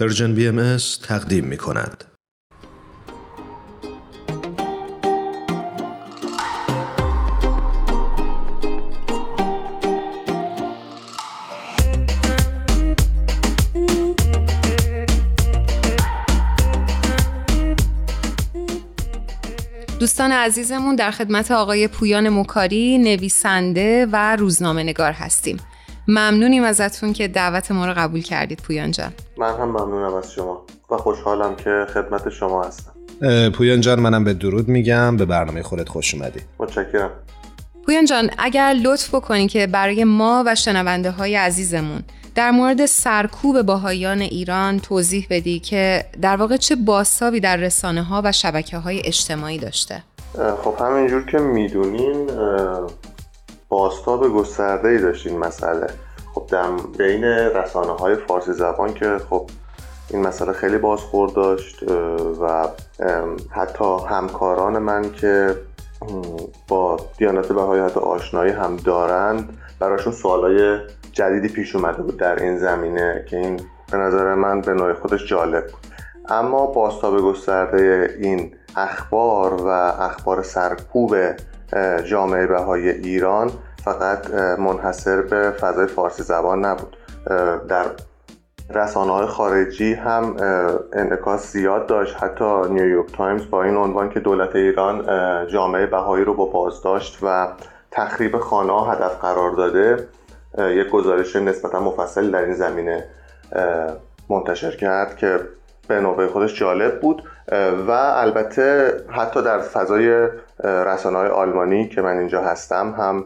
پرژن بی ام تقدیم می کند. دوستان عزیزمون در خدمت آقای پویان مکاری نویسنده و روزنامه نگار هستیم ممنونیم ازتون که دعوت ما رو قبول کردید پویان جان. من هم ممنونم از شما و خوشحالم که خدمت شما هستم. پویان جان منم به درود میگم. به برنامه خودت خوش اومدی. متشکرم. پویان جان اگر لطف بکنی که برای ما و شنونده های عزیزمون در مورد سرکوب باهایان ایران توضیح بدی که در واقع چه باسابی در رسانه ها و شبکه های اجتماعی داشته. خب همینجور که می‌دونین باستاب گسترده داشت این مسئله. خب در بین رسانه های فارسی زبان که خب این مسئله خیلی بازخورد داشت و حتی همکاران من که با دیانت بهایی حتی آشنایی هم دارند براشون سوالای جدیدی پیش اومده بود در این زمینه که این به نظر من به نوع خودش جالب بود. اما باستاب گسترده این اخبار و اخبار سرکوب جامعه بهای ایران فقط منحصر به فضای فارسی زبان نبود. در رسانه های خارجی هم انعکاس زیاد داشت. حتی نیویورک تایمز با این عنوان که دولت ایران جامعه بهایی رو با بازداشت و تخریب خانه هدف قرار داده یک گزارش نسبتا مفصلی در این زمینه منتشر کرد که به نوبه خودش جالب بود و البته حتی در فضای رسانه های آلمانی که من اینجا هستم هم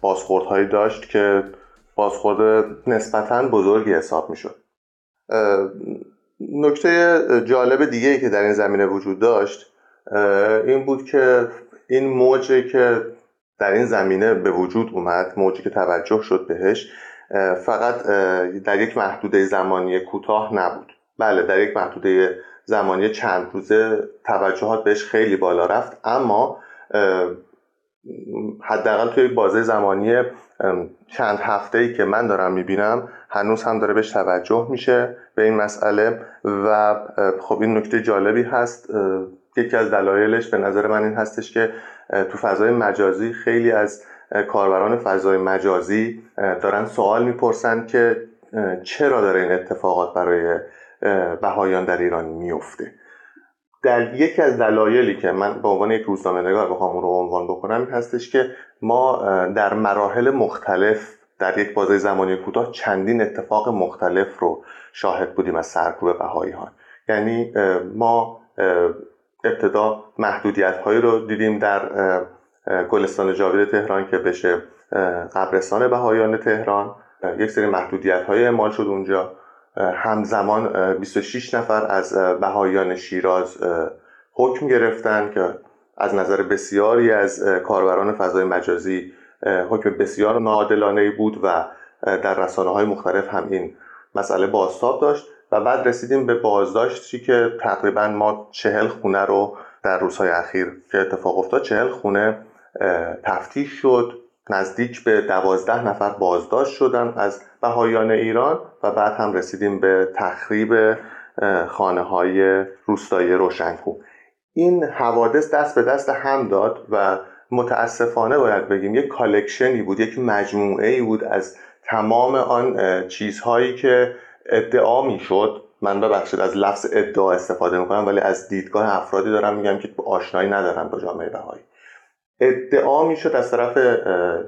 بازخوردهایی داشت که بازخورد نسبتا بزرگی حساب می شد نکته جالب دیگه که در این زمینه وجود داشت این بود که این موجی که در این زمینه به وجود اومد موجی که توجه شد بهش فقط در یک محدوده زمانی کوتاه نبود. بله در یک محدوده زمانی چند روزه توجهات بهش خیلی بالا رفت. اما حداقل توی بازه زمانی چند هفته ای که من دارم می‌بینم هنوز هم داره بهش توجه میشه به این مسئله و خب این نکته جالبی هست. یکی از دلایلش به نظر من این هستش که تو فضای مجازی خیلی از کاربران فضای مجازی دارن سوال می‌پرسن که چرا داره این اتفاقات برای بهایان در ایران میفته در یکی از دلایلی که من به عنوان یک روزنامه نگار بخوام اون رو عنوان بکنم این هستش که ما در مراحل مختلف در یک بازه زمانی کوتاه چندین اتفاق مختلف رو شاهد بودیم از سرکوب بهاییان یعنی ما ابتدا محدودیت هایی رو دیدیم در گلستان جاوید تهران که بشه قبرستان بهایان تهران. یک سری محدودیت های اعمال شد اونجا. همزمان 26 نفر از بهایان شیراز حکم گرفتن که از نظر بسیاری از کاربران فضای مجازی حکم بسیار ناعادلانه بود و در رسانه های مختلف هم این مسئله بازتاب داشت و بعد رسیدیم به بازداشتی که تقریبا ما چهل خونه رو در روزهای اخیر که اتفاق افتاد چهل خونه تفتیش شد. نزدیک به دوازده نفر بازداشت شدن از بهایان ایران و بعد هم رسیدیم به تخریب خانه های روستایی روشنکو. این حوادث دست به دست هم داد و متاسفانه باید بگیم یک کالکشنی بود یک مجموعه ای بود از تمام آن چیزهایی که ادعا می‌شد. من ببخشید از لفظ ادعا استفاده می‌کنم ولی از دیدگاه افرادی دارم میگم که آشنایی ندارن با جامعه بهایی. ادعا می‌شد از طرف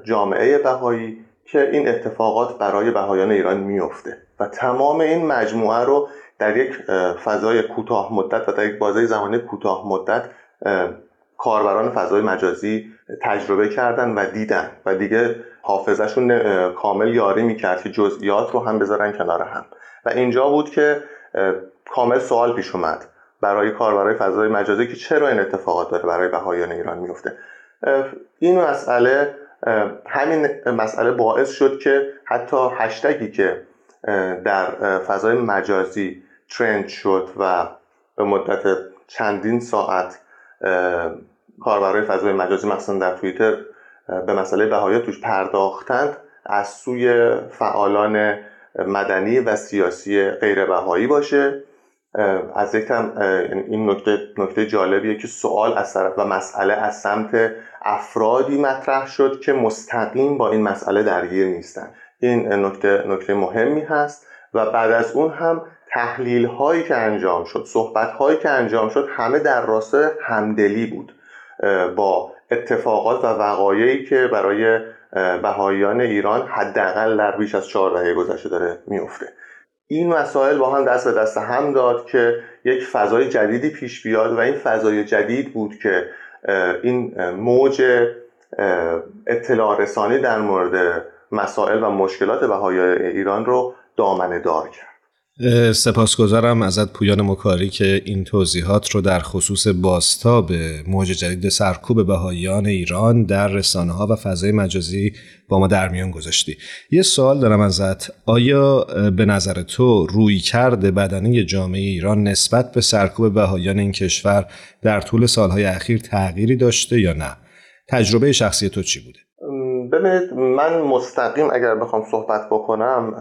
جامعه بهایی که این اتفاقات برای بهایان ایران میفته و تمام این مجموعه رو در یک فضای کوتاه مدت و در یک بازه زمانی کوتاه مدت کاربران فضای مجازی تجربه کردن و دیدن و دیگه حافظشون کامل یاری می‌کرد که جزئیات رو هم بذارن کنار هم. و اینجا بود که کامل سوال پیش اومد برای کاربرای فضای مجازی که چرا این اتفاقات داره برای بهایان ایران میفته این مسئله همین مسئله باعث شد که حتی هشتگی که در فضای مجازی ترند شد و به مدت چندین ساعت کاربرای فضای مجازی مثلا در توییتر به مسئله بهایی توش پرداختند از سوی فعالان مدنی و سیاسی غیر بهایی باشه. از یک یعنی این نکته نکته جالبیه که سوال از طرف و مسئله از سمت افرادی مطرح شد که مستقیم با این مسئله درگیر نیستن. این نکته نکته مهمی هست و بعد از اون هم تحلیل هایی که انجام شد صحبت هایی که انجام شد همه در راستای همدلی بود. با اتفاقات و وقایعی که برای بهاییان ایران حداقل در بیش از چهار دهه گذشته داره میفته این مسائل با هم دست به دست هم داد که یک فضای جدیدی پیش بیاد و این فضای جدید بود که این موج اطلاع رسانی در مورد مسائل و مشکلات بهایی ایران رو دامنه دار کرد. سپاسگزارم ازت پویان مکاری که این توضیحات رو در خصوص باستاب موج جدید سرکوب بهاییان ایران در رسانه ها و فضای مجازی با ما در میان گذاشتی. یه سوال دارم ازت. آیا به نظر تو روی کرده بدنی جامعه ایران نسبت به سرکوب بهاییان این کشور در طول سالهای اخیر تغییری داشته یا نه؟ تجربه شخصی تو چی بوده؟ ببینید من مستقیم اگر بخوام صحبت بکنم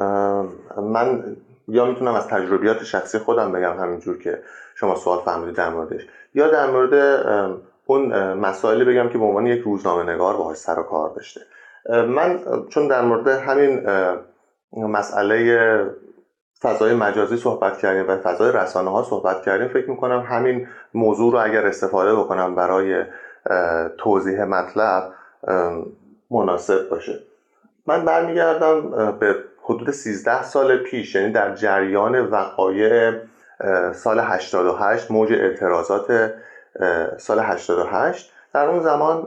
من یا می‌تونم از تجربیات شخصی خودم بگم همینجور که شما سوال فهمیدید در موردش. یا در مورد اون مسائلی بگم که به عنوان یک روزنامه نگار باهاش سر و کار داشته. من چون در مورد همین مسئله فضای مجازی صحبت کردیم و فضای رسانه ها صحبت کردیم فکر می‌کنم همین موضوع رو اگر استفاده بکنم برای توضیح مطلب مناسب باشه. من برمیگردم به حدود 13 سال پیش یعنی در جریان وقایع سال 88 موج اعتراضات سال 88 در اون زمان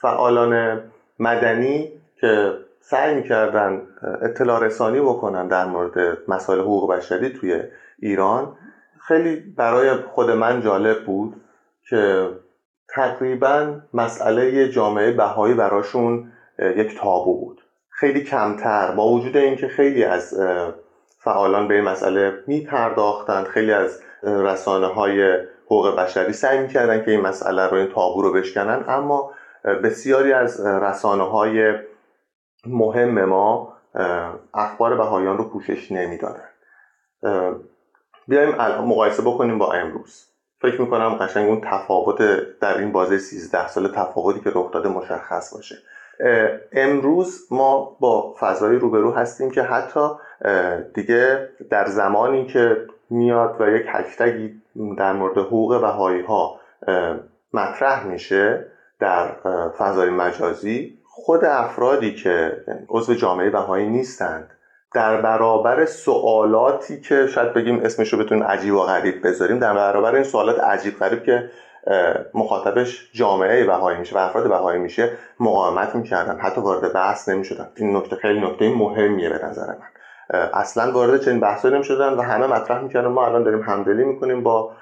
فعالان مدنی که سعی می‌کردن اطلاع رسانی بکنن در مورد مسائل حقوق بشری توی ایران خیلی برای خود من جالب بود که تقریبا مسئله جامعه بهایی براشون یک تابو بود. خیلی کمتر. با وجود اینکه خیلی از فعالان به این مسئله می پرداختند خیلی از رسانه های حقوق بشری سعی می‌کردن که این مسئله رو این تابو رو بشکنن اما بسیاری از رسانه های مهم ما اخبار بهایان رو پوشش نمی‌دادن بیایم مقایسه بکنیم با امروز. فکر می‌کنم قشنگ اون تفاوت در این بازه 13 سال تفاوتی که رخ داده مشخص باشه. امروز ما با فضایی روبرو هستیم که حتی دیگه در زمانی که میاد و یک هشتگی در مورد حقوق بهایی ها مطرح میشه در فضای مجازی خود افرادی که عضو جامعه بهایی نیستند در برابر سوالاتی که شاید بگیم اسمش رو بتونیم عجیب و غریب بذاریم در برابر این سوالات عجیب غریب که مخاطبش جامعه بهایی میشه و افراد بهایی میشه مقاومت می‌کردن حتی وارد بحث نمی‌شدن. این نکته خیلی نکته مهمیه به نظر من. اصلا وارد چنین بحثی نمی‌شدن و همه مطرح می‌کردن ما الان داریم همدلی می‌کنیم با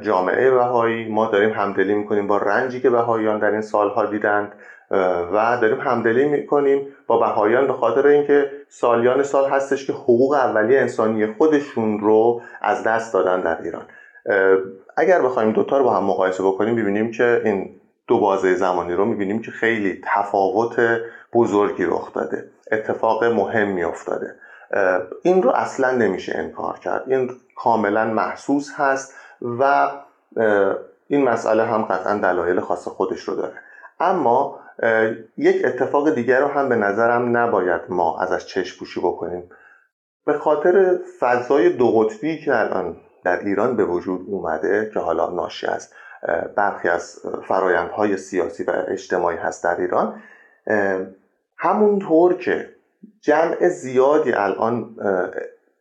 جامعه بهایی ما داریم همدلی می‌کنیم با رنجی که بهاییان در این سالها دیدند و داریم همدلی می‌کنیم با بهاییان به خاطر اینکه سالیان سال هستش که حقوق اولیه انسانی خودشون رو از دست دادن در ایران. اگر بخوایم دوتا رو با هم مقایسه بکنیم ببینیم که این دو بازه زمانی رو می‌بینیم که خیلی تفاوت بزرگی رخ داده. اتفاق مهمی افتاده. این رو اصلا نمیشه انکار کرد. این کاملا محسوس هست و این مسئله هم قطعا دلایل خاص خودش رو داره. اما یک اتفاق دیگر رو هم به نظرم نباید ما ازش چشم پوشی بکنیم. به خاطر فضای دو قطبی که الان در ایران به وجود اومده که حالا ناشی از برخی از فرایندهای سیاسی و اجتماعی هست در ایران. همونطور که جمع زیادی الان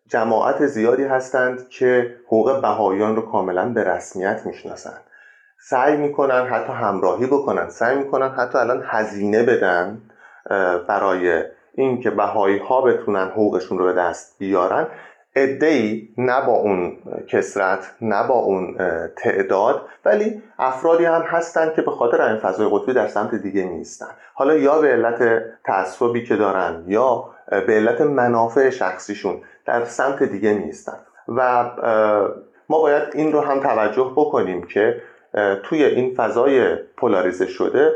جماعت زیادی هستند که حقوق بهاییان رو کاملا به رسمیت می‌شناسند. سعی می‌کنن حتی همراهی بکنن سعی می‌کنن حتی الان هزینه بدن برای اینکه بهایی ها بتونن حقوقشون رو به دست بیارن. ای نه با اون کسرت نه با اون تعداد ولی افرادی هم هستند که به خاطر این فضای قطبی در سمت دیگه نیستن. حالا یا به علت تعصبی که دارن یا به علت منافع شخصیشون در سمت دیگه نیستن. و ما باید این رو هم توجه بکنیم که توی این فضای پولاریزه شده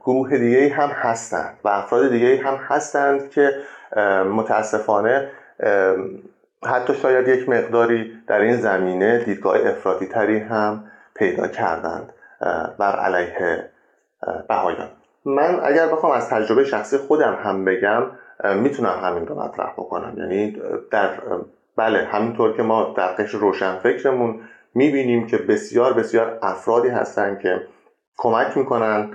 گروه دیگه هم هستند و افراد دیگه هم هستند که متاسفانه حتی شاید یک مقداری در این زمینه دیدگاه افرادی تری هم پیدا کردند بر علیه بهایان. من اگر بخوام از تجربه شخصی خودم هم بگم می‌تونم همین رو مطرح بکنم. یعنی در بله همینطور که ما در قشر روشن فکرمون می‌بینیم که بسیار بسیار افرادی هستن که کمک می‌کنن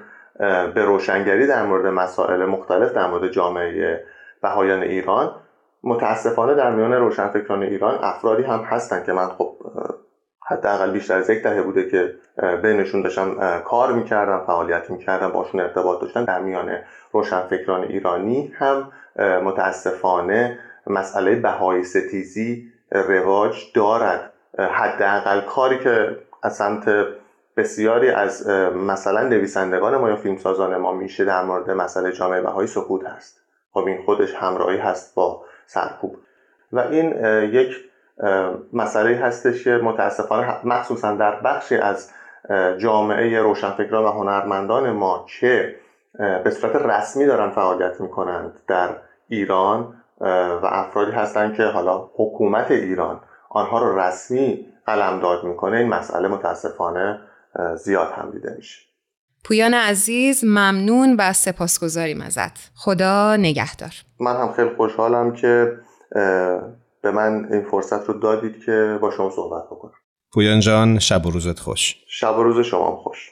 به روشنگری در مورد مسائل مختلف در مورد جامعه بهایان ایران. متاسفانه در میان روشنفکران ایران افرادی هم هستن که من خب حداقل بیشتر از یک دهه بوده که بینشون داشتم کار می‌کردم فعالیت می‌کردم باشون ارتباط داشتن در میان روشنفکران ایرانی هم متاسفانه مسئله بهای ستیزی رواج دارد. حداقل کاری که از سمت بسیاری از مثلا نویسندگان ما یا فیلمسازان ما میشه در مورد مسئله جامعه بهایی سکوت هست. خب این خودش همراهی هست با سرکوب. و این یک مسئله هستش که متاسفانه مخصوصا در بخشی از جامعه روشنفکران و هنرمندان ما که به صورت رسمی دارن فعالیت می‌کنند در ایران و افرادی هستند که حالا حکومت ایران آنها رو رسمی قلمداد می‌کنه این مسئله متاسفانه زیاد هم دیده میشه. پویان عزیز ممنون و سپاسگزاریم ازت. خدا نگهدار. من هم خیلی خوشحالم که به من این فرصت رو دادید که با شما صحبت بکنم. پویان جان شب و روزت خوش. شب و روز شما خوش.